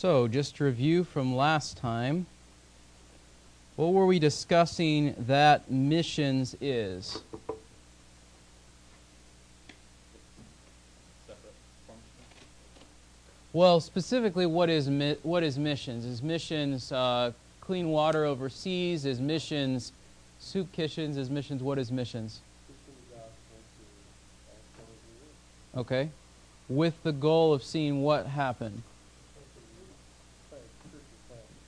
So, just to review from last time, what were we discussing that missions is? Well, specifically, what is mi- what is missions? Is missions uh, clean water overseas? Is missions soup kitchens? Is missions what is missions? Okay, with the goal of seeing what happen.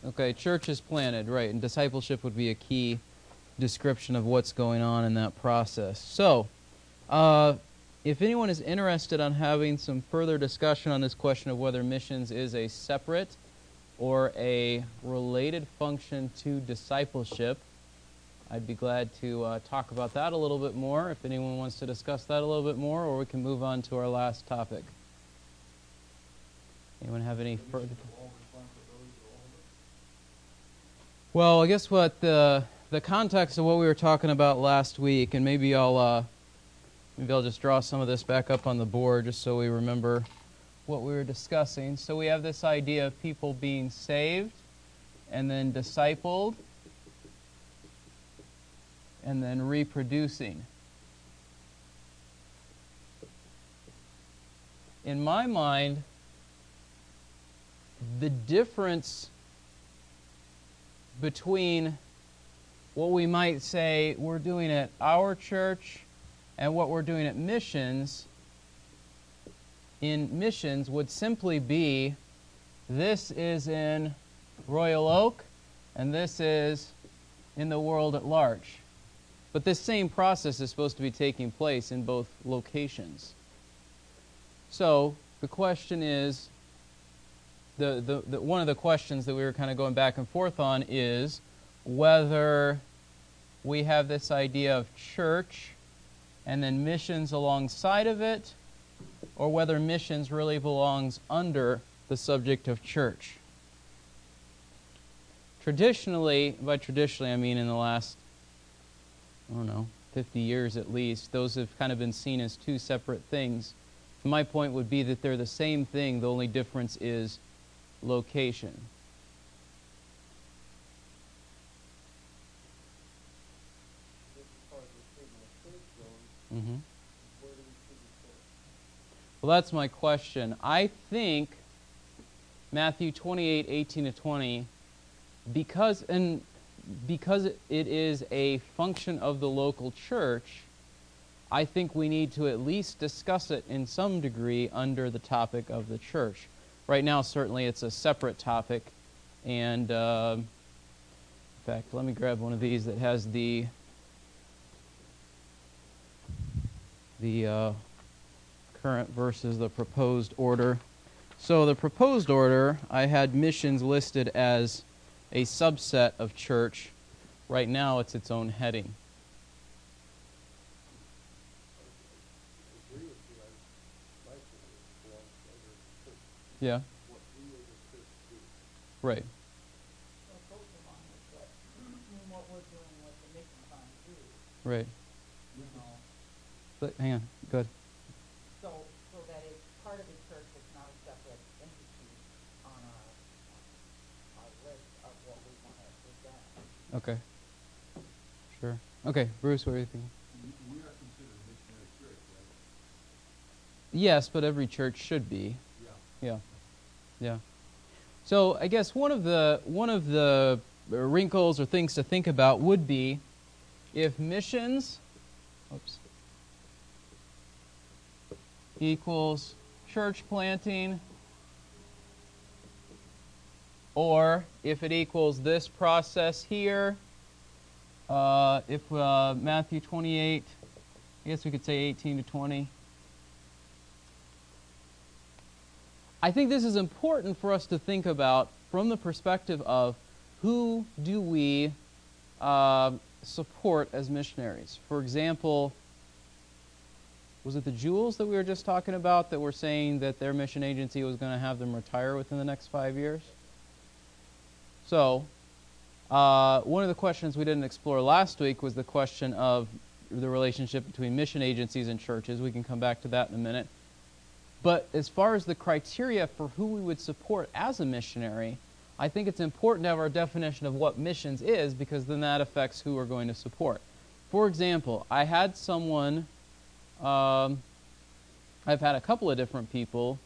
Okay, church is planted, right, and discipleship would be a key description of what's going on in that process. So, uh, if anyone is interested on having some further discussion on this question of whether missions is a separate or a related function to discipleship, I'd be glad to uh, talk about that a little bit more if anyone wants to discuss that a little bit more, or we can move on to our last topic. Anyone have any further? Well, I guess what the the context of what we were talking about last week, and maybe I'll uh, maybe I'll just draw some of this back up on the board just so we remember what we were discussing. So we have this idea of people being saved, and then discipled, and then reproducing. In my mind, the difference between what we might say we're doing at our church and what we're doing at missions in missions would simply be this is in Royal Oak and this is in the world at large. But this same process is supposed to be taking place in both locations. So the question is the, the, the, one of the questions that we were kind of going back and forth on is whether we have this idea of church and then missions alongside of it, or whether missions really belongs under the subject of church. Traditionally, by traditionally I mean in the last, I don't know, 50 years at least, those have kind of been seen as two separate things. My point would be that they're the same thing, the only difference is location. Mm-hmm. Well, that's my question. I think Matthew 28, 18 to 20, because, and because it is a function of the local church, I think we need to at least discuss it in some degree under the topic of the church. Right now, certainly, it's a separate topic. And uh, in fact, let me grab one of these that has the the uh, current versus the proposed order. So the proposed order, I had missions listed as a subset of church. Right now, it's its own heading. Yeah. Right. Right. But hang on. Good. So, so that it's part of the church, it's not a separate entity on our, our list of what we want to present. Okay. Sure. Okay, Bruce, what are you thinking? We are considered a missionary church, right? Yes, but every church should be. Yeah. Yeah. Yeah. So I guess one of the one of the wrinkles or things to think about would be if missions oops, equals church planting or if it equals this process here uh, if uh, Matthew 28 I guess we could say 18 to 20 I think this is important for us to think about from the perspective of who do we uh, support as missionaries. For example, was it the Jewels that we were just talking about that were saying that their mission agency was going to have them retire within the next five years? So, uh, one of the questions we didn't explore last week was the question of the relationship between mission agencies and churches. We can come back to that in a minute. But as far as the criteria for who we would support as a missionary, I think it's important to have our definition of what missions is because then that affects who we're going to support. For example, I had someone, um, I've had a couple of different people,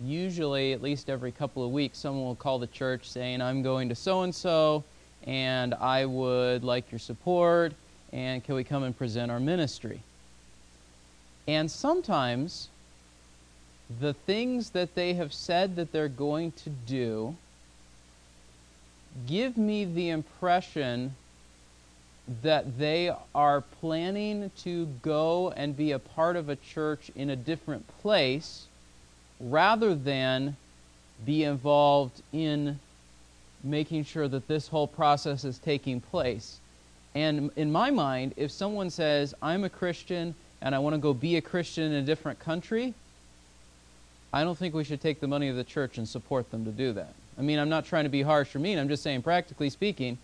usually at least every couple of weeks, someone will call the church saying, I'm going to so and so, and I would like your support, and can we come and present our ministry? And sometimes the things that they have said that they're going to do give me the impression that they are planning to go and be a part of a church in a different place rather than be involved in making sure that this whole process is taking place. And in my mind, if someone says, I'm a Christian and I want to go be a Christian in a different country, I don't think we should take the money of the church and support them to do that. I mean, I'm not trying to be harsh or mean. I'm just saying, practically speaking.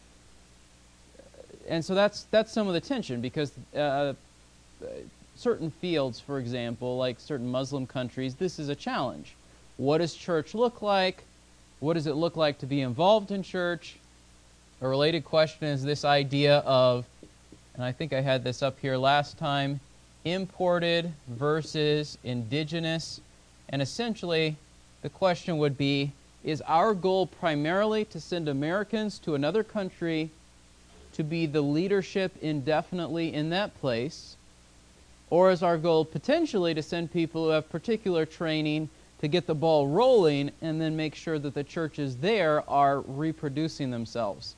And so that's that's some of the tension because uh, certain fields, for example, like certain Muslim countries, this is a challenge. What does church look like? What does it look like to be involved in church? A related question is this idea of, and I think I had this up here last time, imported versus indigenous. And essentially, the question would be Is our goal primarily to send Americans to another country to be the leadership indefinitely in that place? Or is our goal potentially to send people who have particular training to get the ball rolling and then make sure that the churches there are reproducing themselves?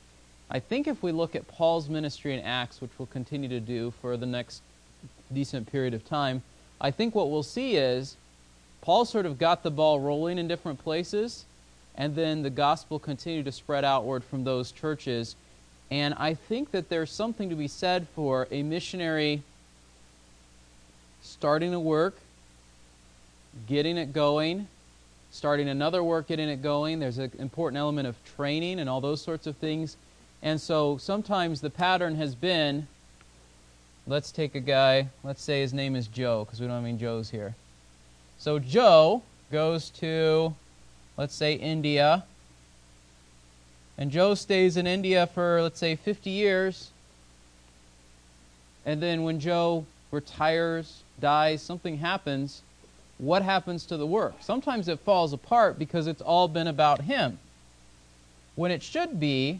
I think if we look at Paul's ministry in Acts, which we'll continue to do for the next decent period of time, I think what we'll see is Paul sort of got the ball rolling in different places, and then the gospel continued to spread outward from those churches. And I think that there's something to be said for a missionary starting a work, getting it going, starting another work, getting it going. There's an important element of training and all those sorts of things. And so sometimes the pattern has been let's take a guy, let's say his name is Joe, because we don't have any Joes here. So Joe goes to, let's say, India. And Joe stays in India for, let's say, 50 years. And then when Joe retires, dies, something happens, what happens to the work? Sometimes it falls apart because it's all been about him. When it should be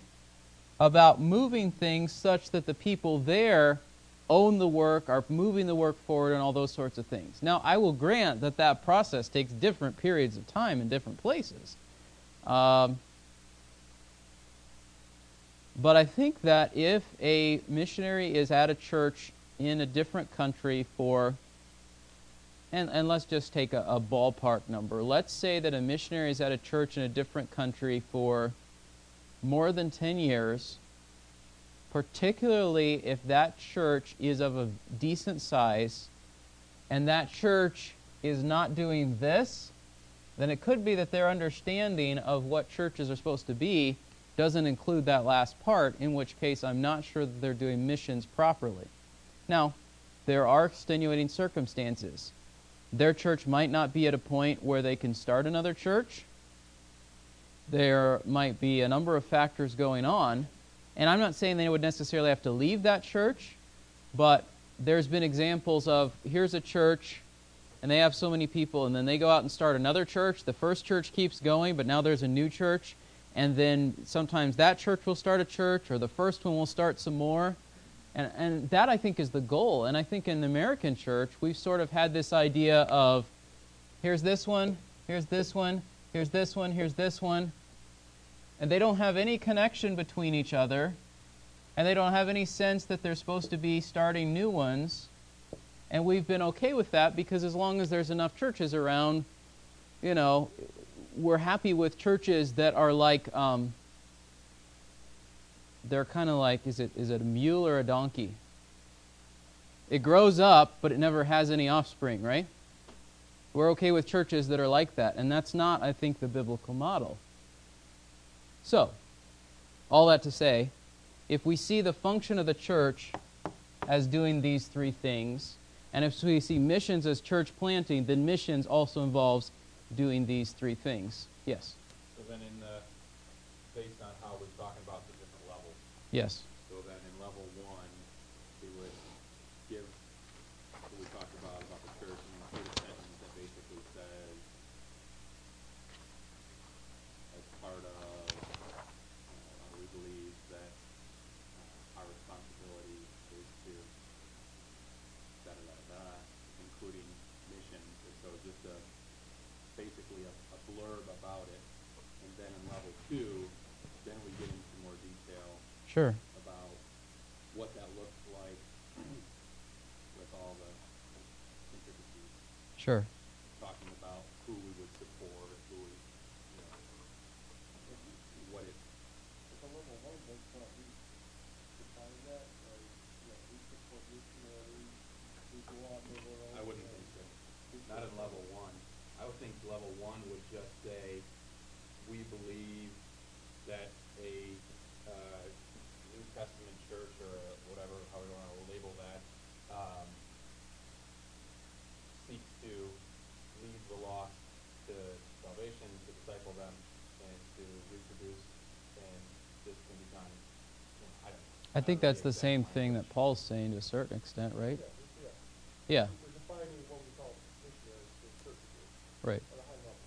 about moving things such that the people there own the work, are moving the work forward, and all those sorts of things. Now, I will grant that that process takes different periods of time in different places. Um, but I think that if a missionary is at a church in a different country for, and, and let's just take a, a ballpark number. Let's say that a missionary is at a church in a different country for more than 10 years particularly if that church is of a decent size and that church is not doing this, then it could be that their understanding of what churches are supposed to be doesn't include that last part, in which case I'm not sure that they're doing missions properly. Now, there are extenuating circumstances. Their church might not be at a point where they can start another church. There might be a number of factors going on, and I'm not saying they would necessarily have to leave that church, but there's been examples of here's a church and they have so many people and then they go out and start another church. The first church keeps going, but now there's a new church. And then sometimes that church will start a church or the first one will start some more. And, and that, I think, is the goal. And I think in the American church, we've sort of had this idea of here's this one, here's this one, here's this one, here's this one and they don't have any connection between each other, and they don't have any sense that they're supposed to be starting new ones. And we've been okay with that because as long as there's enough churches around, you know, we're happy with churches that are like, um, they're kind of like, is it is it a mule or a donkey? It grows up, but it never has any offspring, right? We're okay with churches that are like that, and that's not, I think, the biblical model. So, all that to say, if we see the function of the church as doing these three things, And if we see missions as church planting, then missions also involves doing these three things. Yes. So then in the, based on how we're talking about the different levels, Yes. so then in level one, we would give, what we talked about, about the church, and include a sentence that basically says, as part of, uh, we believe that, uh, our responsibility is to, da da da da, including mission, so just a, basically a, a blurb about it. And then in level two, then we get into more detail Sure. about what that looks like with all the intricacies, Sure. talking about who we would support, who we, you know, what it, If a level one does not we define that, like, you know, we support missionaries, we go out and live our own. I wouldn't think so. Not in level one. I would think level one would just say, we believe that a, New Testament church or a- whatever, how we wanna label that, um, seeks to lead the lost to salvation, to disciple them, and to reproduce, and this can be done, you know, I don't know. I think that's the same thing that Paul's saying to a certain extent, right? Yeah, yeah. Yeah. We're defining what we call missionaries for churches Right. at a high level.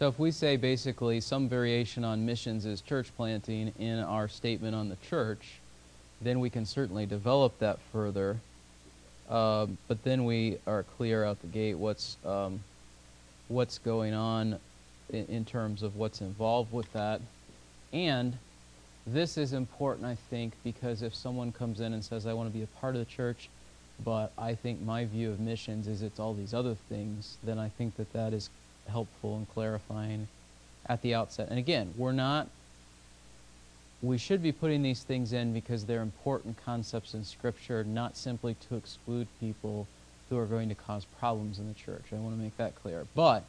So if we say basically some variation on missions is church planting in our statement on the church, then we can certainly develop that further. Um, but then we are clear out the gate what's um, what's going on in, in terms of what's involved with that, and this is important, I think, because if someone comes in and says, "I want to be a part of the church," but I think my view of missions is it's all these other things, then I think that that is helpful in clarifying at the outset. And again, we're not, we should be putting these things in because they're important concepts in Scripture, not simply to exclude people who are going to cause problems in the church. I want to make that clear. But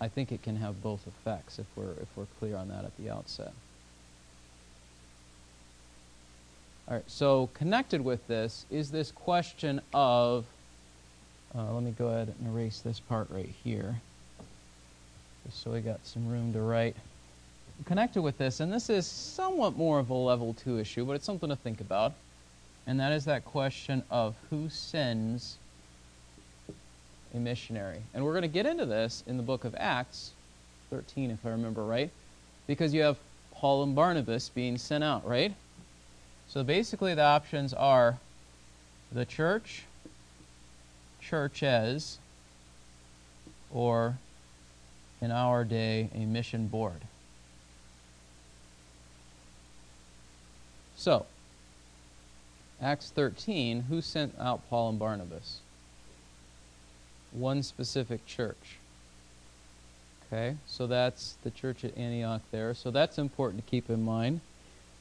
I think it can have both effects if we're, if we're clear on that at the outset. All right, so connected with this is this question of, uh, let me go ahead and erase this part right here, just so we got some room to write. Connected with this, and this is somewhat more of a level two issue, but it's something to think about, and that is that question of who sends a missionary. And we're going to get into this in the book of Acts 13, if I remember right, because you have Paul and Barnabas being sent out, right? So basically, the options are the church, churches, or in our day, a mission board. So, Acts 13, who sent out Paul and Barnabas? One specific church. Okay, so that's the church at Antioch there. So that's important to keep in mind.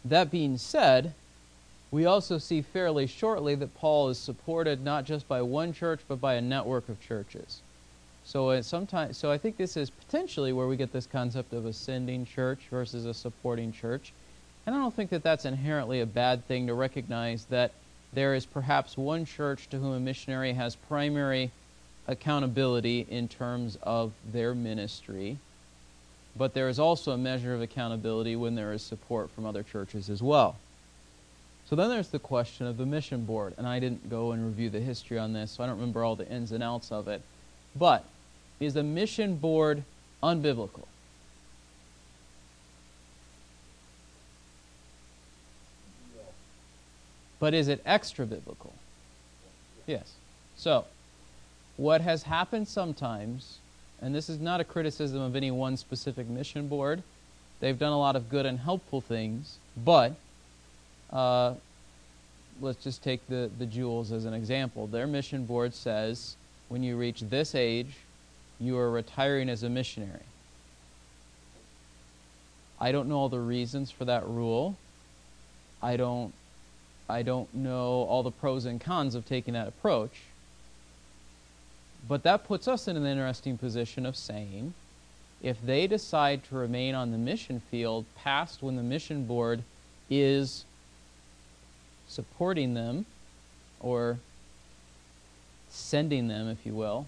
That being said, we also see fairly shortly that Paul is supported not just by one church but by a network of churches. So uh, it sometimes, so I think this is potentially where we get this concept of a sending church versus a supporting church. And I don't think that that's inherently a bad thing to recognize that there is perhaps one church to whom a missionary has primary accountability in terms of their ministry, but there is also a measure of accountability when there is support from other churches as well. So then there's the question of the mission board, and I didn't go and review the history on this, so I don't remember all the ins and outs of it. But is a mission board unbiblical? But is it extra biblical? Yes. So, what has happened sometimes, and this is not a criticism of any one specific mission board, they've done a lot of good and helpful things, but uh, let's just take the, the jewels as an example. Their mission board says when you reach this age, you are retiring as a missionary. I don't know all the reasons for that rule. I don't I don't know all the pros and cons of taking that approach. But that puts us in an interesting position of saying if they decide to remain on the mission field past when the mission board is supporting them or sending them, if you will,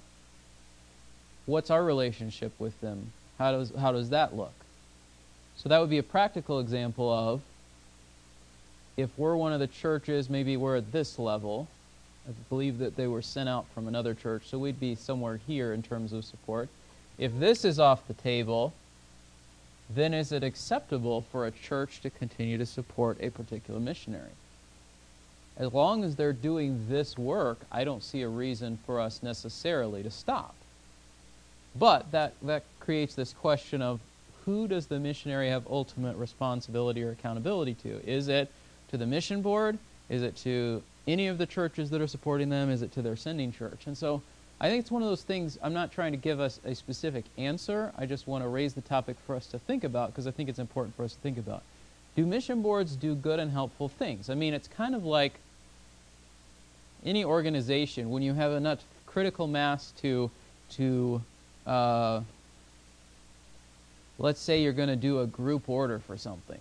what's our relationship with them? How does, how does that look? So that would be a practical example of if we're one of the churches, maybe we're at this level. I believe that they were sent out from another church, so we'd be somewhere here in terms of support. If this is off the table, then is it acceptable for a church to continue to support a particular missionary? As long as they're doing this work, I don't see a reason for us necessarily to stop. But that, that creates this question of who does the missionary have ultimate responsibility or accountability to? Is it to the mission board? Is it to any of the churches that are supporting them? Is it to their sending church? And so I think it's one of those things, I'm not trying to give us a specific answer. I just want to raise the topic for us to think about because I think it's important for us to think about. Do mission boards do good and helpful things? I mean, it's kind of like any organization when you have enough critical mass to to uh, let's say you're going to do a group order for something.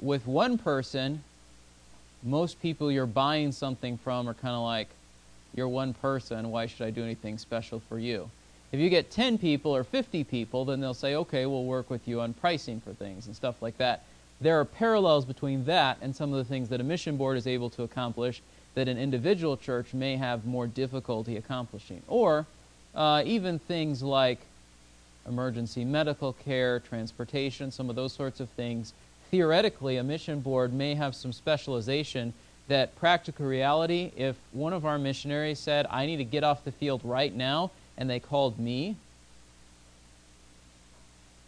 With one person most people you're buying something from are kind of like you're one person why should i do anything special for you? If you get 10 people or 50 people then they'll say okay we'll work with you on pricing for things and stuff like that. There are parallels between that and some of the things that a mission board is able to accomplish that an individual church may have more difficulty accomplishing. Or uh, even things like emergency medical care, transportation, some of those sorts of things. Theoretically, a mission board may have some specialization that practical reality, if one of our missionaries said, I need to get off the field right now, and they called me,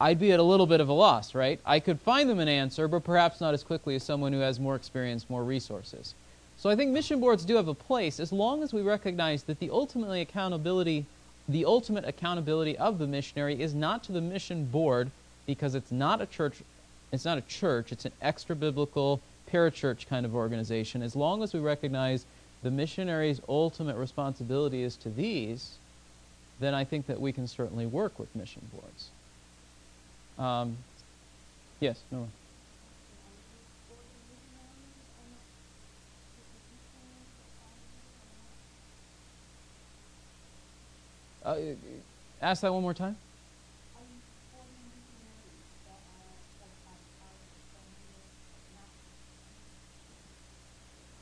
I'd be at a little bit of a loss, right? I could find them an answer, but perhaps not as quickly as someone who has more experience, more resources. So I think mission boards do have a place as long as we recognize that the ultimately accountability, the ultimate accountability of the missionary is not to the mission board because it's not a church, it's not a church, it's an extra biblical parachurch kind of organization. As long as we recognize the missionary's ultimate responsibility is to these, then I think that we can certainly work with mission boards. Um, yes, no. Uh, ask that one more time.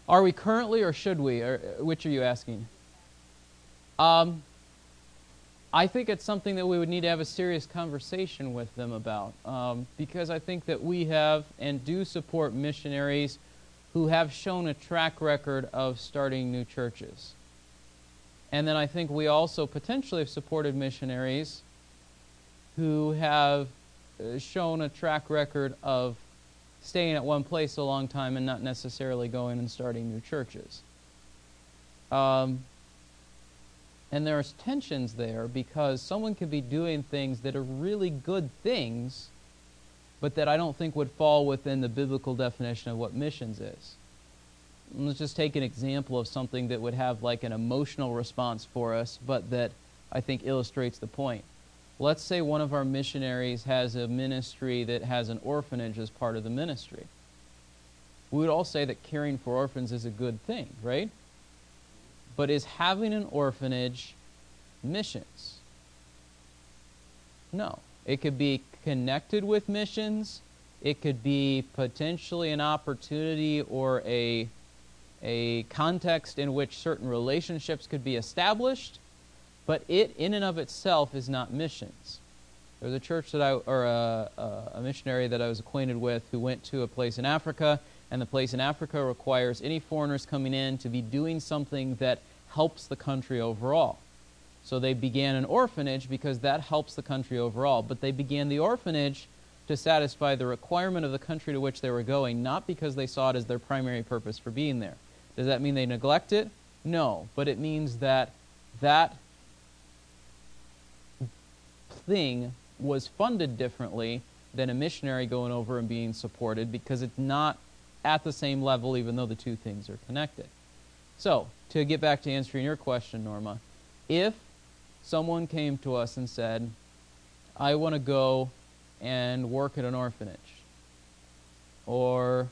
Are we currently or should we? Or uh, which are you asking? Um, I think it's something that we would need to have a serious conversation with them about um, because I think that we have and do support missionaries who have shown a track record of starting new churches. And then I think we also potentially have supported missionaries who have uh, shown a track record of staying at one place a long time and not necessarily going and starting new churches. Um, and there's tensions there because someone could be doing things that are really good things, but that I don't think would fall within the biblical definition of what missions is let's just take an example of something that would have like an emotional response for us, but that I think illustrates the point. Let's say one of our missionaries has a ministry that has an orphanage as part of the ministry. We would all say that caring for orphans is a good thing, right? But is having an orphanage missions? No. It could be connected with missions. It could be potentially an opportunity or a a context in which certain relationships could be established, but it in and of itself is not missions. There was a church that I, or a, a, missionary that I was acquainted with who went to a place in Africa, and the place in Africa requires any foreigners coming in to be doing something that helps the country overall. So they began an orphanage because that helps the country overall. But they began the orphanage to satisfy the requirement of the country to which they were going, not because they saw it as their primary purpose for being there. Does that mean they neglect it? No, but it means that that thing was funded differently than a missionary going over and being supported because it's not at the same level, even though the two things are connected. So, to get back to answering your question, Norma, if someone came to us and said, I want to go and work at an orphanage, or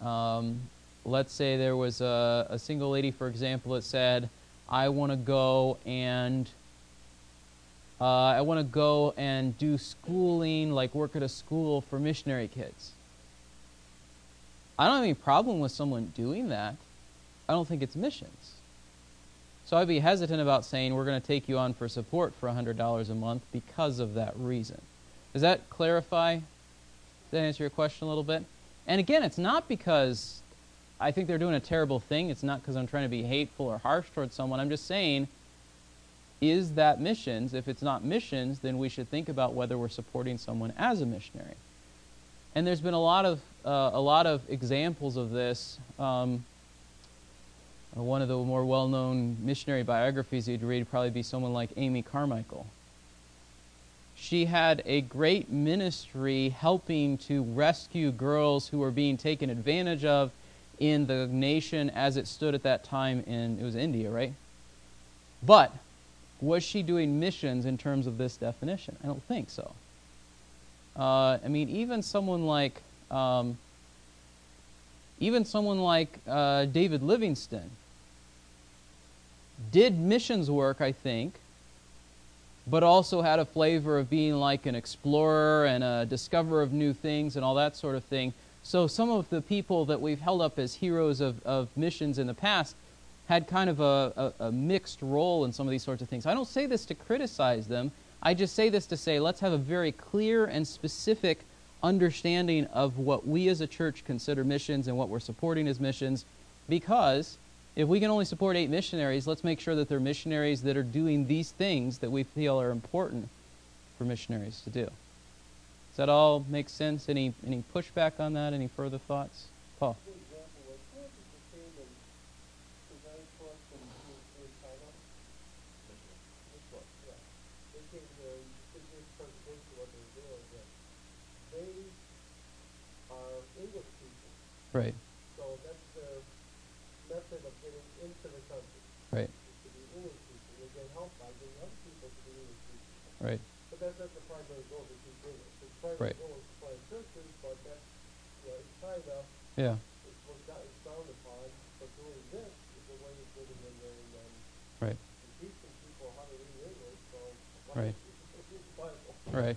um, let's say there was a, a, single lady, for example, that said, I want to go and uh, I want to go and do schooling, like work at a school for missionary kids. I don't have any problem with someone doing that. I don't think it's missions. So I'd be hesitant about saying we're going to take you on for support for $100 a month because of that reason. Does that clarify? Does that answer your question a little bit? And again, it's not because I think they're doing a terrible thing. It's not because I'm trying to be hateful or harsh towards someone. I'm just saying, is that missions? If it's not missions, then we should think about whether we're supporting someone as a missionary. And there's been a lot of uh, a lot of examples of this. Um, one of the more well-known missionary biographies you'd read would probably be someone like Amy Carmichael. She had a great ministry helping to rescue girls who were being taken advantage of in the nation as it stood at that time in it was India, right? But was she doing missions in terms of this definition? I don't think so. Uh, I mean, even someone like um, even someone like uh, David Livingstone did missions work, I think, but also had a flavor of being like an explorer and a discoverer of new things and all that sort of thing. So some of the people that we've held up as heroes of, of missions in the past had kind of a, a, a mixed role in some of these sorts of things. I don't say this to criticize them. I just say this to say let's have a very clear and specific understanding of what we as a church consider missions and what we're supporting as missions because if we can only support eight missionaries, let's make sure that they're missionaries that are doing these things that we feel are important for missionaries to do. Does that all make sense? Any any pushback on that? Any further thoughts? Paul. For example, like, who was it that came and presented for us in, in, in China? This one, yeah. They came to, they gave a presentation of what they were doing, and they are English people, Right. so that's their method of getting into the country, Right. is to be English people. They get help by getting other people to be English people. Right. But that's not the primary goal, to teach English. The primary Right. goal is to plant churches, but that's, you know, in China, Yeah. it's looked down, it's frowned upon, but doing this is a way of getting in there and then Right. and teaching people how to read English, why Right. Bible? Right.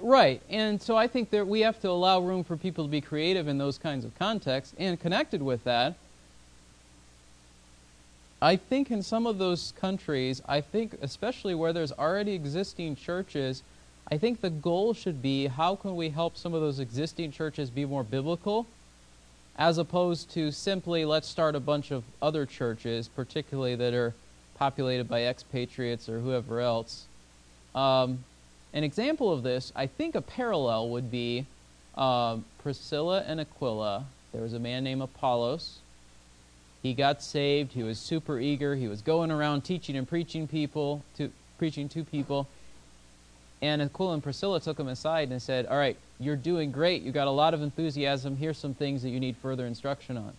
Right. And so I think that we have to allow room for people to be creative in those kinds of contexts. And connected with that, I think in some of those countries, I think especially where there's already existing churches, I think the goal should be how can we help some of those existing churches be more biblical as opposed to simply let's start a bunch of other churches, particularly that are populated by expatriates or whoever else. Um, an example of this, I think a parallel would be uh, Priscilla and Aquila. There was a man named Apollos. He got saved. He was super eager. He was going around teaching and preaching people to preaching to people. And Aquila and Priscilla took him aside and said, "All right, you're doing great. You got a lot of enthusiasm. Here's some things that you need further instruction on."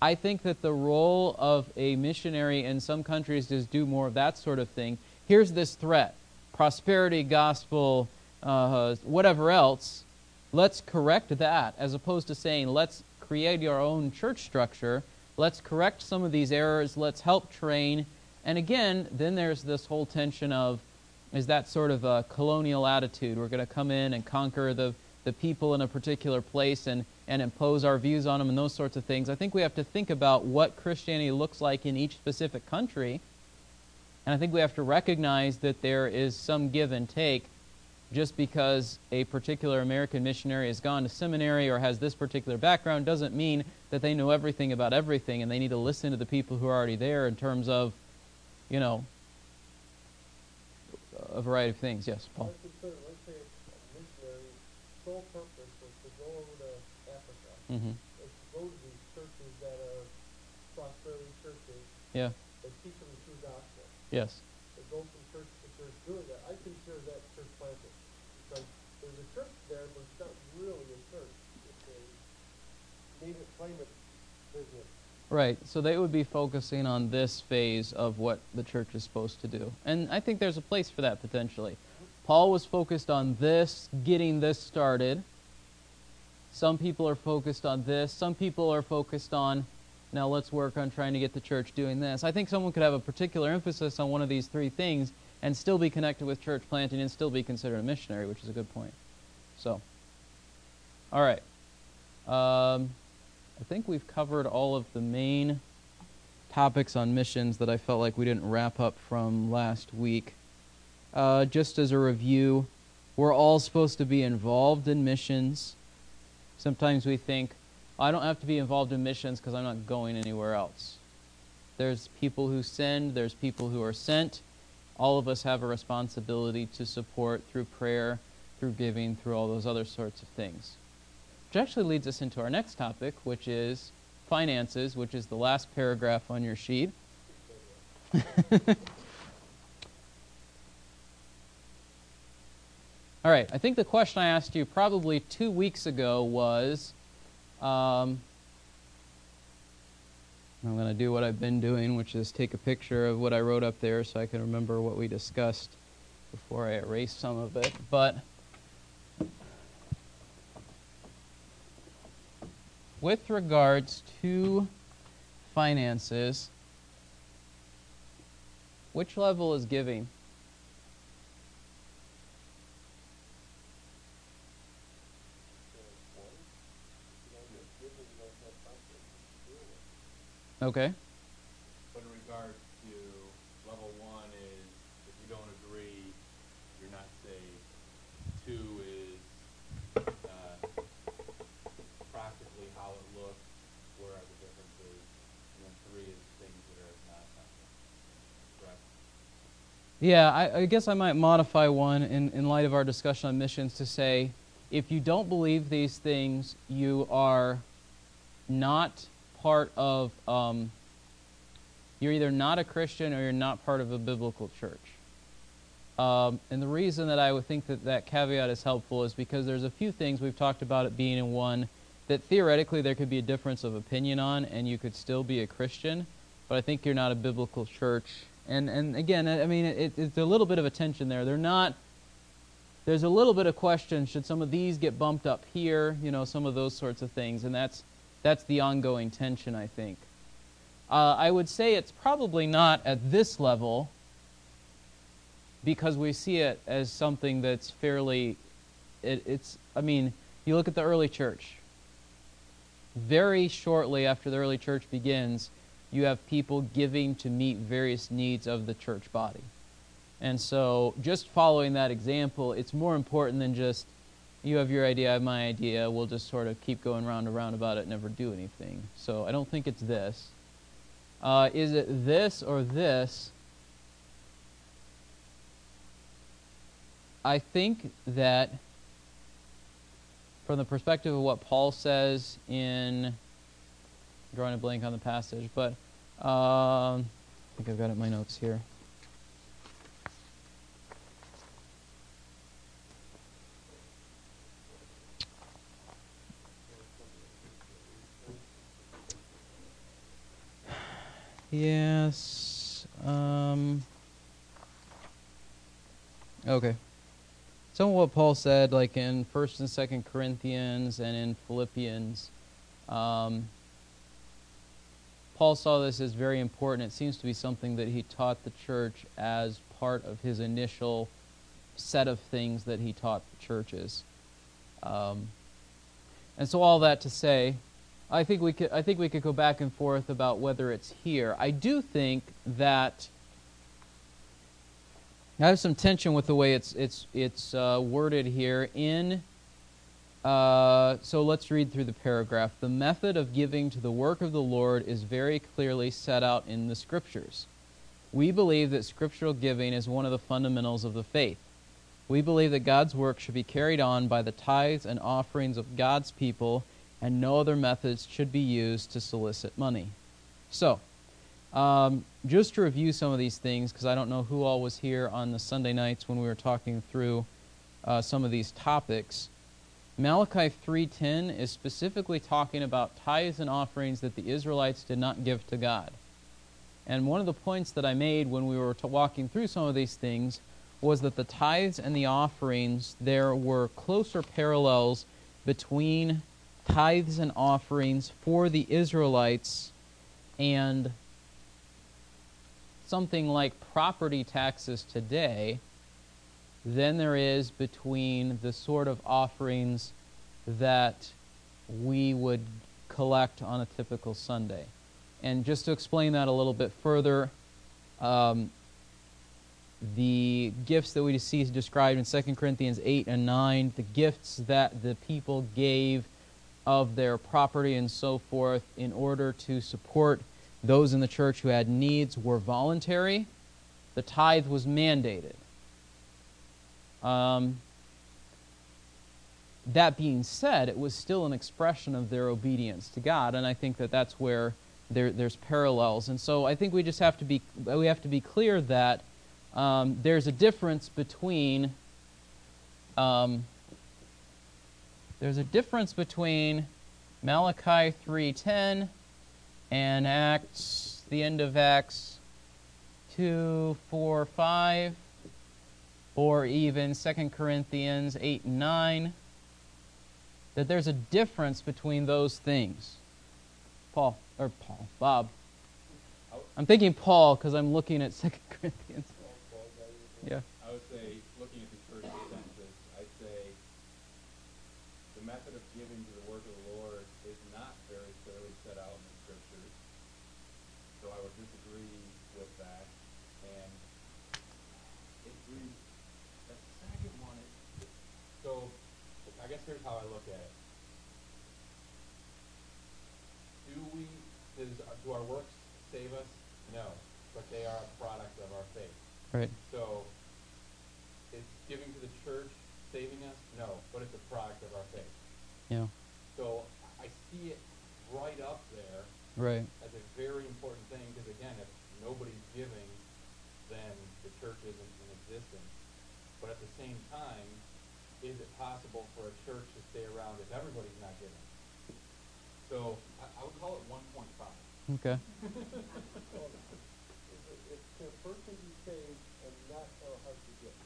I think that the role of a missionary in some countries is do more of that sort of thing. Here's this threat prosperity gospel, uh, whatever else. Let's correct that as opposed to saying, let's create our own church structure. Let's correct some of these errors. Let's help train. And again, then there's this whole tension of is that sort of a colonial attitude. We're going to come in and conquer the, the people in a particular place and, and impose our views on them and those sorts of things. I think we have to think about what Christianity looks like in each specific country. And I think we have to recognize that there is some give and take just because a particular American missionary has gone to seminary or has this particular background doesn't mean that they know everything about everything and they need to listen to the people who are already there in terms of, you know, a variety of things. Yes, Paul. Let's consider, let's say a missionary's sole purpose was to go over to Africa, Mm-hmm. and to go to these churches that are prosperity churches, Yeah. and teach them the true gospel. Yes. They go from church to church doing that. I consider that church planting. Because there's a church there, but it's not really a church. It's a name it, claim it. Right. So they would be focusing on this phase of what the church is supposed to do. And I think there's a place for that potentially. Paul was focused on this, getting this started. Some people are focused on this. Some people are focused on Now let's work on trying to get the church doing this. I think someone could have a particular emphasis on one of these three things and still be connected with church planting and still be considered a missionary, which is a good point. So, all right. Um, I think we've covered all of the main topics on missions that I felt like we didn't wrap up from last week. Uh, just as a review, we're all supposed to be involved in missions. Sometimes we think, I don't have to be involved in missions because I'm not going anywhere else. There's people who send, there's people who are sent. All of us have a responsibility to support through prayer, through giving, through all those other sorts of things. Which actually leads us into our next topic, which is finances, which is the last paragraph on your sheet. All right, I think the question I asked you probably two weeks ago was um, I'm going to do what I've been doing, which is take a picture of what I wrote up there so I can remember what we discussed before I erase some of it. But with regards to finances, which level is giving? Okay. But in regards to level one is if you don't agree, you're not saved. Two is uh, practically how it looks, where are the differences, and then three is things that are not essential. Correct. Yeah, I, I guess I might modify one in, in light of our discussion on missions to say if you don't believe these things, you are not part of, um, you're either not a Christian or you're not part of a biblical church. Um, and the reason that I would think that that caveat is helpful is because there's a few things we've talked about it being in one that theoretically there could be a difference of opinion on and you could still be a Christian, but I think you're not a biblical church. And, and again, I mean, it, it's a little bit of a tension there. They're not, there's a little bit of question should some of these get bumped up here, you know, some of those sorts of things. And that's, that's the ongoing tension, I think. Uh, I would say it's probably not at this level because we see it as something that's fairly, it, it's, I mean, you look at the early church. Very shortly after the early church begins, you have people giving to meet various needs of the church body. And so, just following that example, it's more important than just you have your idea, I have my idea. We'll just sort of keep going round and round about it, never do anything. So I don't think it's this. Uh, is it this or this? I think that from the perspective of what Paul says in drawing a blank on the passage, but um, I think I've got it in my notes here. Yes. Um, okay. Some of what Paul said, like in First and Second Corinthians and in Philippians, um, Paul saw this as very important. It seems to be something that he taught the church as part of his initial set of things that he taught the churches. Um, and so, all that to say, I think we could I think we could go back and forth about whether it's here. I do think that I have some tension with the way it's it's it's uh, worded here in. Uh, so let's read through the paragraph. The method of giving to the work of the Lord is very clearly set out in the Scriptures. We believe that scriptural giving is one of the fundamentals of the faith. We believe that God's work should be carried on by the tithes and offerings of God's people and no other methods should be used to solicit money. So, um, just to review some of these things, because I don't know who all was here on the Sunday nights when we were talking through uh, some of these topics. Malachi 3:10 is specifically talking about tithes and offerings that the Israelites did not give to God. And one of the points that I made when we were walking through some of these things was that the tithes and the offerings there were closer parallels between tithes and offerings for the Israelites and something like property taxes today than there is between the sort of offerings that we would collect on a typical Sunday. And just to explain that a little bit further, um, the gifts that we see described in 2 Corinthians 8 and 9, the gifts that the people gave of their property and so forth in order to support those in the church who had needs were voluntary. The tithe was mandated. Um, that being said, it was still an expression of their obedience to God, and I think that that's where there, there's parallels. And so I think we just have to be we have to be clear that um, there's a difference between um, there's a difference between Malachi 3:10 and Acts the end of Acts 2 4 5 or even 2 Corinthians 8 and 9 that there's a difference between those things. Paul, or Paul, Bob. I'm thinking Paul because I'm looking at 2 Corinthians. Yeah. I would say, looking at these first eight sentences, I'd say the method of giving to the work of the Lord is not very clearly set out in the scriptures. So I would disagree with that. And it reads, the second one is, so I guess here's how I look at it. Do we, does, do our works save us? No, but they are a product of our faith. Right. So, is giving to the church saving us? No, but it's a product of our faith. Yeah. So, I see it right up there Right. as a very important thing because, again, if nobody's giving, then the church isn't in existence. But at the same time, is it possible for a church to stay around if everybody's not giving? So, I, I would call it 1.5. Okay. Well, if, if a person be saved and not have a to give?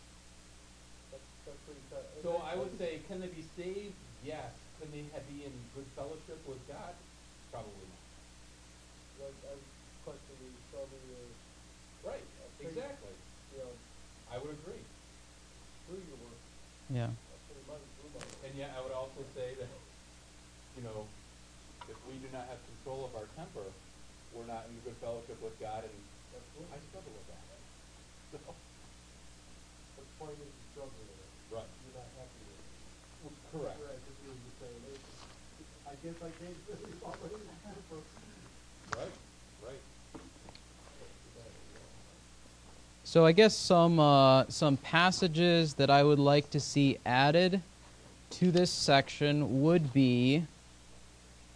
That's, that's pretty tough. So I would say, can they be saved? Yes. Can they ha- be in good fellowship with God? Probably not. Like, I'm questioning some of Right, exactly. you know, I would agree. through your work, Yeah. that's pretty much through my work. And yet I would also say that, you know, if we do not have control of our temper, we're not in good fellowship with God, and Absolutely. I struggle with that. So, the point is, you struggle with it. Right. You're not happy with it. Well, correct. Right, because you were just saying, I guess I can't do it already. Right, right. So I guess some uh, some passages that I would like to see added to this section would be.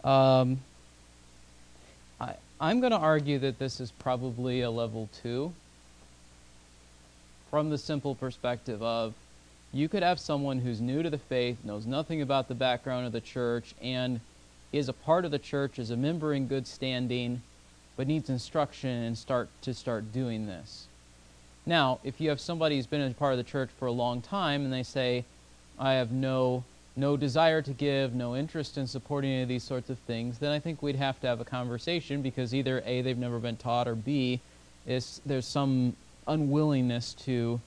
Um, I, I'm going to argue that this is probably a level two. From the simple perspective of, you could have someone who's new to the faith, knows nothing about the background of the church, and is a part of the church, is a member in good standing, but needs instruction and start to start doing this. Now, if you have somebody who's been a part of the church for a long time and they say, I have no no desire to give, no interest in supporting any of these sorts of things, then I think we'd have to have a conversation because either A, they've never been taught, or B, is there's some unwillingness to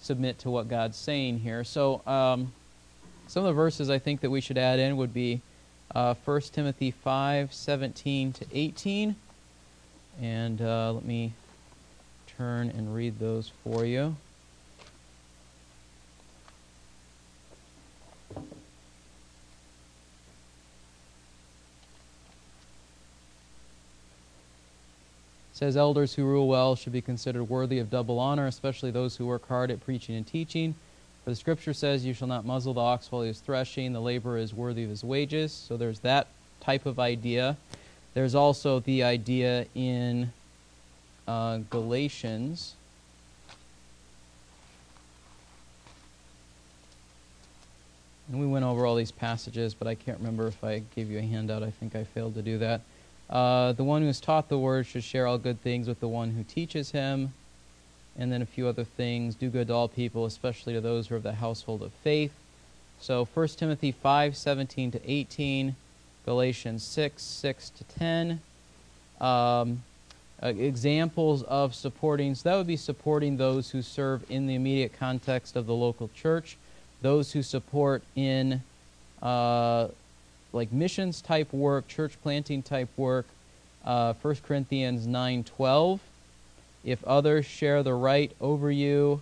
submit to what God's saying here. So um, some of the verses I think that we should add in would be uh, 1 Timothy 5, 17 to 18. And uh, let me turn and read those for you. Says elders who rule well should be considered worthy of double honor, especially those who work hard at preaching and teaching. For the scripture says, You shall not muzzle the ox while he is threshing, the laborer is worthy of his wages. So there's that type of idea. There's also the idea in uh, Galatians. And we went over all these passages, but I can't remember if I gave you a handout. I think I failed to do that. Uh, the one who is taught the word should share all good things with the one who teaches him. And then a few other things. Do good to all people, especially to those who are of the household of faith. So 1 Timothy 5 17 to 18, Galatians 6 6 to 10, um, uh, examples of supporting. So that would be supporting those who serve in the immediate context of the local church, those who support in uh, like missions type work, church planting type work. Uh, 1 Corinthians 9:12. If others share the right over you,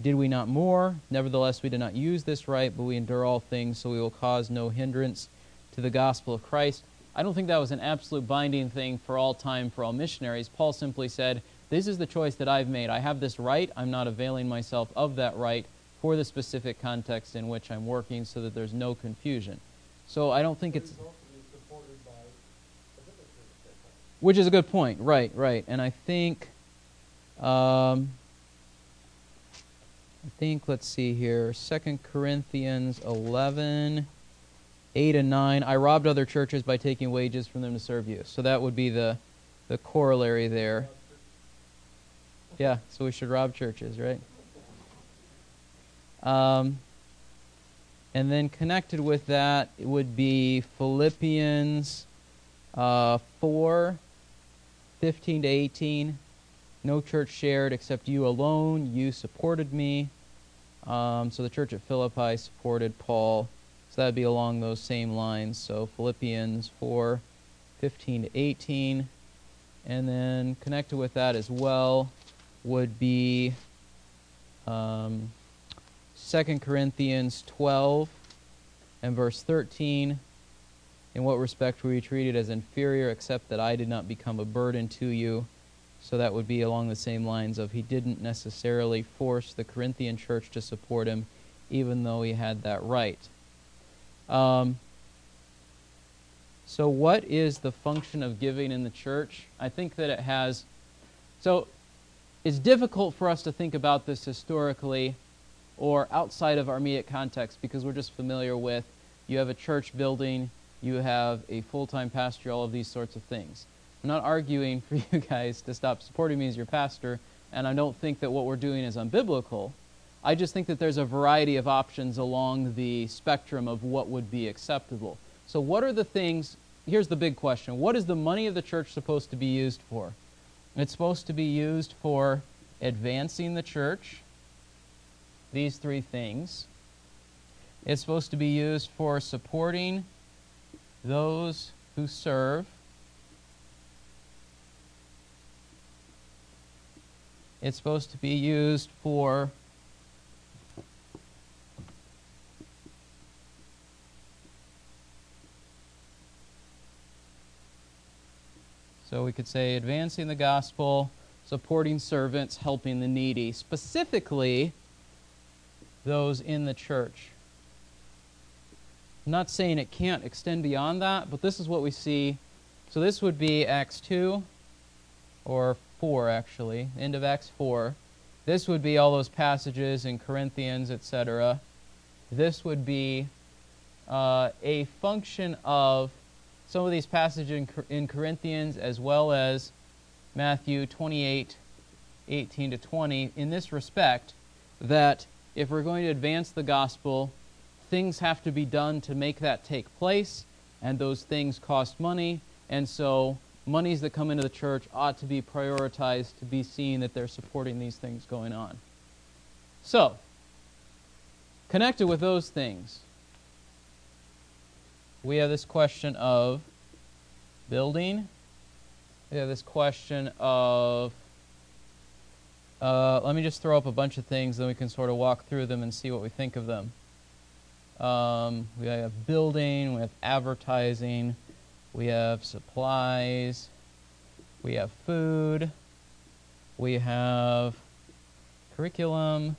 did we not more? Nevertheless, we did not use this right, but we endure all things, so we will cause no hindrance to the gospel of Christ. I don't think that was an absolute binding thing for all time for all missionaries. Paul simply said, This is the choice that I've made. I have this right. I'm not availing myself of that right for the specific context in which I'm working so that there's no confusion. So I don't think it's. Which is a good point. Right, right. And I think. Um, I think, let's see here, Second Corinthians 11, 8 and 9. I robbed other churches by taking wages from them to serve you. So that would be the, the corollary there. Yeah, so we should rob churches, right? Um, and then connected with that would be Philippians uh, 4, 15 to 18. No church shared except you alone. You supported me. Um, so the church at Philippi supported Paul. So that would be along those same lines. So Philippians 4, 15 to 18. And then connected with that as well would be um, 2 Corinthians 12 and verse 13. In what respect were you treated as inferior, except that I did not become a burden to you? So that would be along the same lines of he didn't necessarily force the Corinthian church to support him, even though he had that right. Um, so, what is the function of giving in the church? I think that it has. So, it's difficult for us to think about this historically or outside of our immediate context because we're just familiar with you have a church building, you have a full time pastor, all of these sorts of things. I'm not arguing for you guys to stop supporting me as your pastor, and I don't think that what we're doing is unbiblical. I just think that there's a variety of options along the spectrum of what would be acceptable. So, what are the things? Here's the big question What is the money of the church supposed to be used for? It's supposed to be used for advancing the church, these three things. It's supposed to be used for supporting those who serve. It's supposed to be used for So we could say advancing the gospel, supporting servants, helping the needy, specifically those in the church. I'm not saying it can't extend beyond that, but this is what we see. So this would be Acts 2 or 4 actually, end of Acts 4. This would be all those passages in Corinthians, etc. This would be uh, a function of some of these passages in, in Corinthians as well as Matthew 28, 18 to 20, in this respect, that if we're going to advance the gospel, things have to be done to make that take place, and those things cost money, and so monies that come into the church ought to be prioritized to be seen that they're supporting these things going on. So, connected with those things, we have this question of building. We have this question of. Uh, let me just throw up a bunch of things, then we can sort of walk through them and see what we think of them. Um, we have building, we have advertising, we have supplies, we have food, we have curriculum.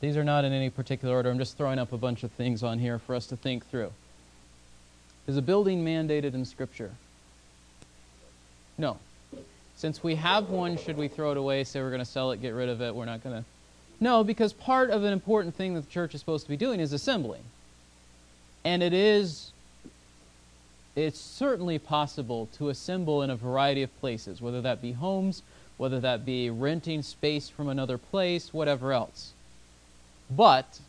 These are not in any particular order. I'm just throwing up a bunch of things on here for us to think through. Is a building mandated in Scripture? No. Since we have one, should we throw it away, say we're going to sell it, get rid of it, we're not going to? No, because part of an important thing that the church is supposed to be doing is assembling. And it is, it's certainly possible to assemble in a variety of places, whether that be homes, whether that be renting space from another place, whatever else. But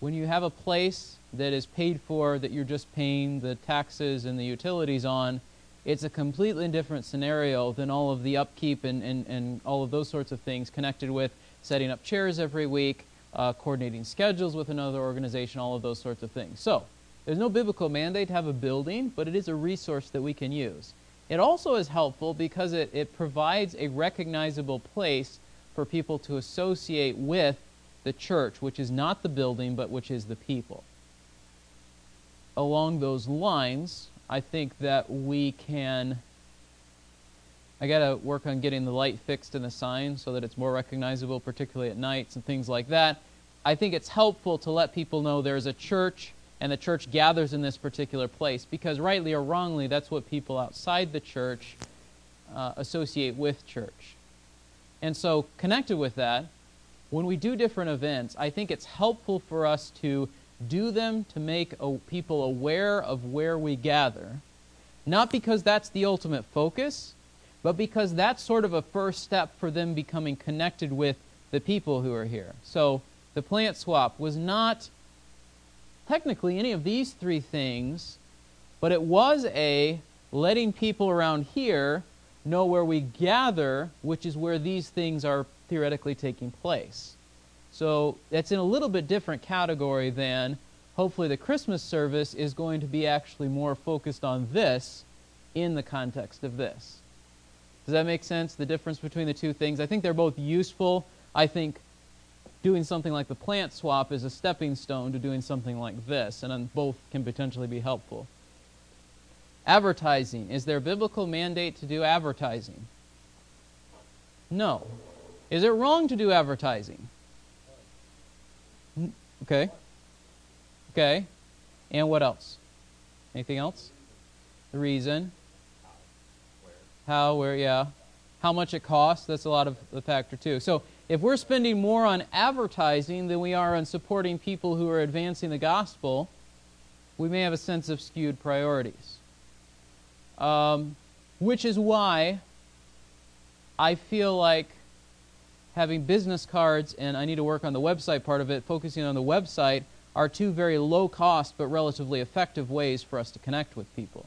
when you have a place that is paid for, that you're just paying the taxes and the utilities on, it's a completely different scenario than all of the upkeep and, and, and all of those sorts of things connected with setting up chairs every week, uh, coordinating schedules with another organization, all of those sorts of things. So, there's no biblical mandate to have a building, but it is a resource that we can use. It also is helpful because it, it provides a recognizable place for people to associate with the church, which is not the building, but which is the people. Along those lines, I think that we can. I got to work on getting the light fixed in the sign so that it's more recognizable, particularly at nights and things like that. I think it's helpful to let people know there's a church and the church gathers in this particular place because, rightly or wrongly, that's what people outside the church uh, associate with church. And so, connected with that, when we do different events, I think it's helpful for us to do them to make people aware of where we gather. Not because that's the ultimate focus, but because that's sort of a first step for them becoming connected with the people who are here. So the plant swap was not technically any of these three things, but it was a letting people around here know where we gather, which is where these things are theoretically taking place. So that's in a little bit different category than hopefully the Christmas service is going to be actually more focused on this in the context of this. Does that make sense? The difference between the two things? I think they're both useful. I think doing something like the plant swap is a stepping stone to doing something like this, and both can potentially be helpful. Advertising. Is there a biblical mandate to do advertising? No. Is it wrong to do advertising? Okay. Okay. And what else? Anything else? The reason. How, where, yeah. How much it costs, that's a lot of the factor too. So if we're spending more on advertising than we are on supporting people who are advancing the gospel, we may have a sense of skewed priorities. Um, which is why I feel like having business cards and I need to work on the website part of it, focusing on the website, are two very low cost but relatively effective ways for us to connect with people.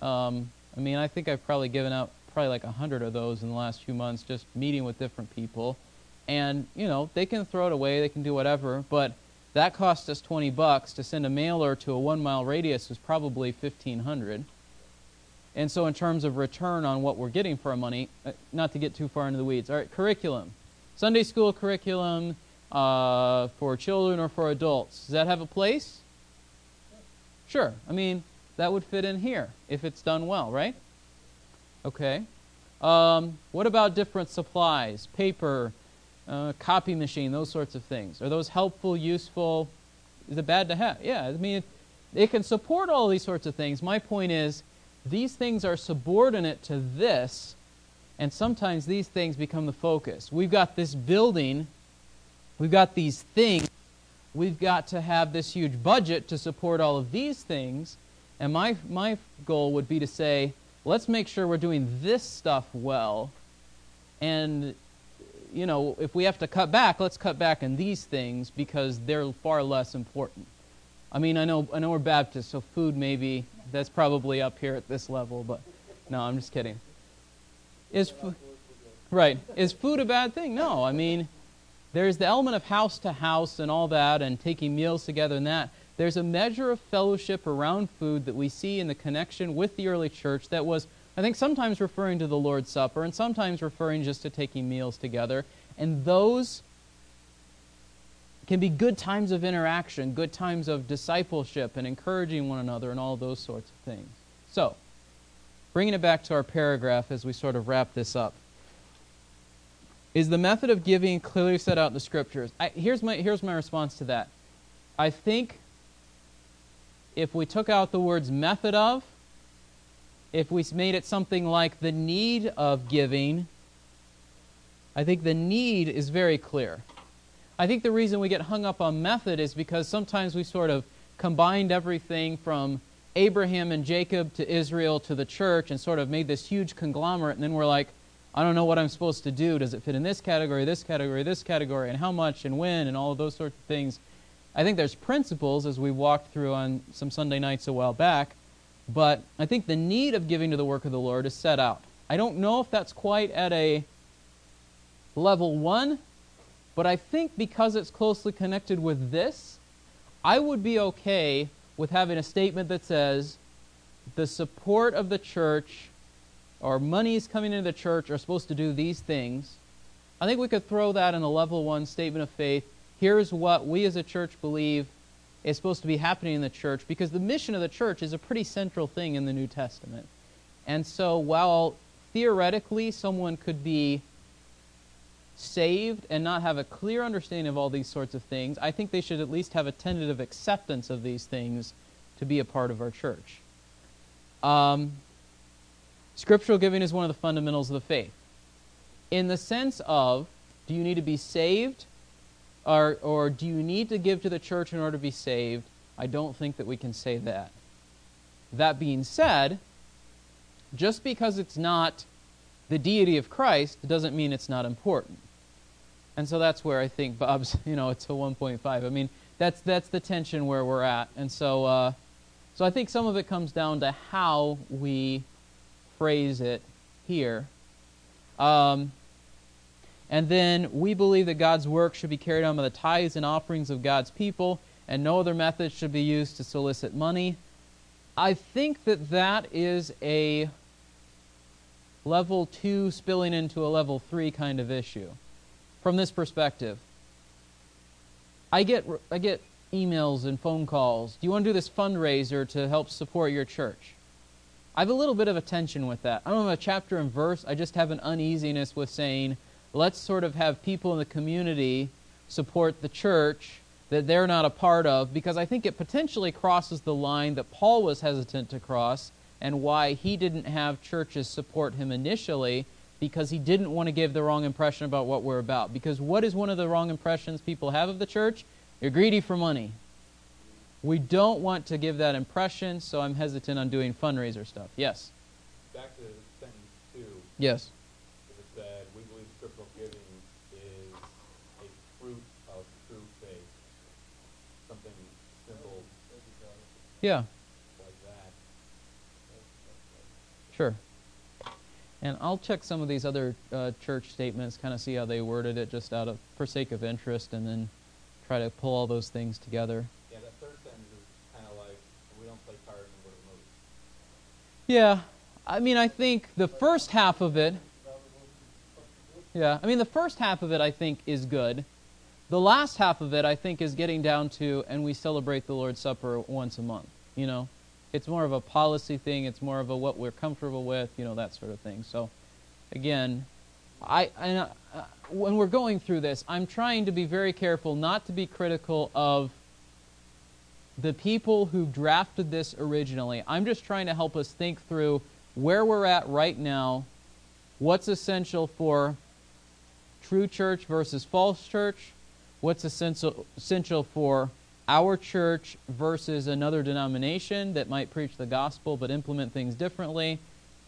Um, I mean, I think I've probably given out probably like a hundred of those in the last few months, just meeting with different people. And, you know, they can throw it away, they can do whatever, but that cost us 20 bucks to send a mailer to a one mile radius is probably 1500 and so, in terms of return on what we're getting for our money, uh, not to get too far into the weeds, all right, curriculum. Sunday school curriculum uh, for children or for adults. Does that have a place? Sure. I mean, that would fit in here if it's done well, right? Okay. Um, what about different supplies? Paper, uh, copy machine, those sorts of things. Are those helpful, useful? Is it bad to have? Yeah, I mean, it, it can support all these sorts of things. My point is, these things are subordinate to this, and sometimes these things become the focus. We've got this building, we've got these things, we've got to have this huge budget to support all of these things, and my, my goal would be to say, let's make sure we're doing this stuff well, and you know, if we have to cut back, let's cut back on these things because they're far less important. I mean, I know, I know we're Baptists, so food maybe that's probably up here at this level, but no, I'm just kidding. Is fo- right? Is food a bad thing? No. I mean, there's the element of house to house and all that, and taking meals together and that. There's a measure of fellowship around food that we see in the connection with the early church that was, I think, sometimes referring to the Lord's Supper and sometimes referring just to taking meals together. And those can be good times of interaction, good times of discipleship and encouraging one another and all those sorts of things. So, bringing it back to our paragraph as we sort of wrap this up. Is the method of giving clearly set out in the scriptures? I, here's, my, here's my response to that. I think if we took out the words method of, if we made it something like the need of giving, I think the need is very clear. I think the reason we get hung up on method is because sometimes we sort of combined everything from Abraham and Jacob to Israel to the church and sort of made this huge conglomerate, and then we're like, I don't know what I'm supposed to do. Does it fit in this category, this category, this category, and how much and when, and all of those sorts of things. I think there's principles, as we walked through on some Sunday nights a while back, But I think the need of giving to the work of the Lord is set out. I don't know if that's quite at a level one, but I think because it's closely connected with this, I would be okay with having a statement that says the support of the church or monies coming into the church are supposed to do these things. I think we could throw that in a level one statement of faith. Here's what we as a church believe is supposed to be happening in the church because the mission of the church is a pretty central thing in the New Testament. And so while theoretically someone could be saved and not have a clear understanding of all these sorts of things, I think they should at least have a tentative acceptance of these things to be a part of our church. Um, scriptural giving is one of the fundamentals of the faith. In the sense of, do you need to be saved or, or do you need to give to the church in order to be saved? I don't think that we can say that. That being said, just because it's not the deity of Christ doesn't mean it's not important. And so that's where I think Bob's, you know, it's a 1.5. I mean, that's that's the tension where we're at. And so uh, so I think some of it comes down to how we phrase it here. Um, and then we believe that God's work should be carried on by the tithes and offerings of God's people, and no other method should be used to solicit money. I think that that is a level two spilling into a level three kind of issue. From this perspective, I get I get emails and phone calls. Do you want to do this fundraiser to help support your church? I have a little bit of a tension with that. I don't have a chapter and verse. I just have an uneasiness with saying, let's sort of have people in the community support the church that they're not a part of because I think it potentially crosses the line that Paul was hesitant to cross and why he didn't have churches support him initially because he didn't want to give the wrong impression about what we're about. Because what is one of the wrong impressions people have of the church? You're greedy for money. We don't want to give that impression, so I'm hesitant on doing fundraiser stuff. Yes? Back to sentence two, Yes. it said, we believe scriptural giving is a fruit of true faith. Something simple Yeah, like that. sure. And I'll check some of these other uh, church statements, kind of see how they worded it, just out of for sake of interest, and then try to pull all those things together. Yeah, that third sentence is kind of like, we don't play cards and the movies. Yeah, I mean, I think the first half of it. Yeah, I mean, the first half of it I think is good. The last half of it I think is getting down to, and we celebrate the Lord's Supper once a month. You know, it's more of a policy thing. It's more of a what we're comfortable with. You know, that sort of thing. So, again, I, I uh, when we're going through this, I'm trying to be very careful not to be critical of the people who drafted this originally. I'm just trying to help us think through where we're at right now, what's essential for true church versus false church, what's essential, essential for our church versus another denomination that might preach the gospel but implement things differently,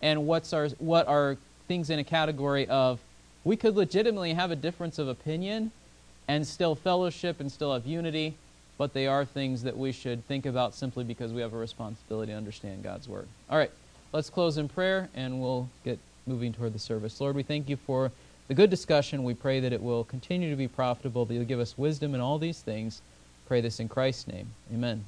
and what's our, what are things in a category of we could legitimately have a difference of opinion and still fellowship and still have unity, but they are things that we should think about simply because we have a responsibility to understand God's Word. All right, let's close in prayer and we'll get moving toward the service. Lord, we thank you for the good discussion. We pray that it will continue to be profitable, that you'll give us wisdom in all these things. Pray this in Christ's name. Amen.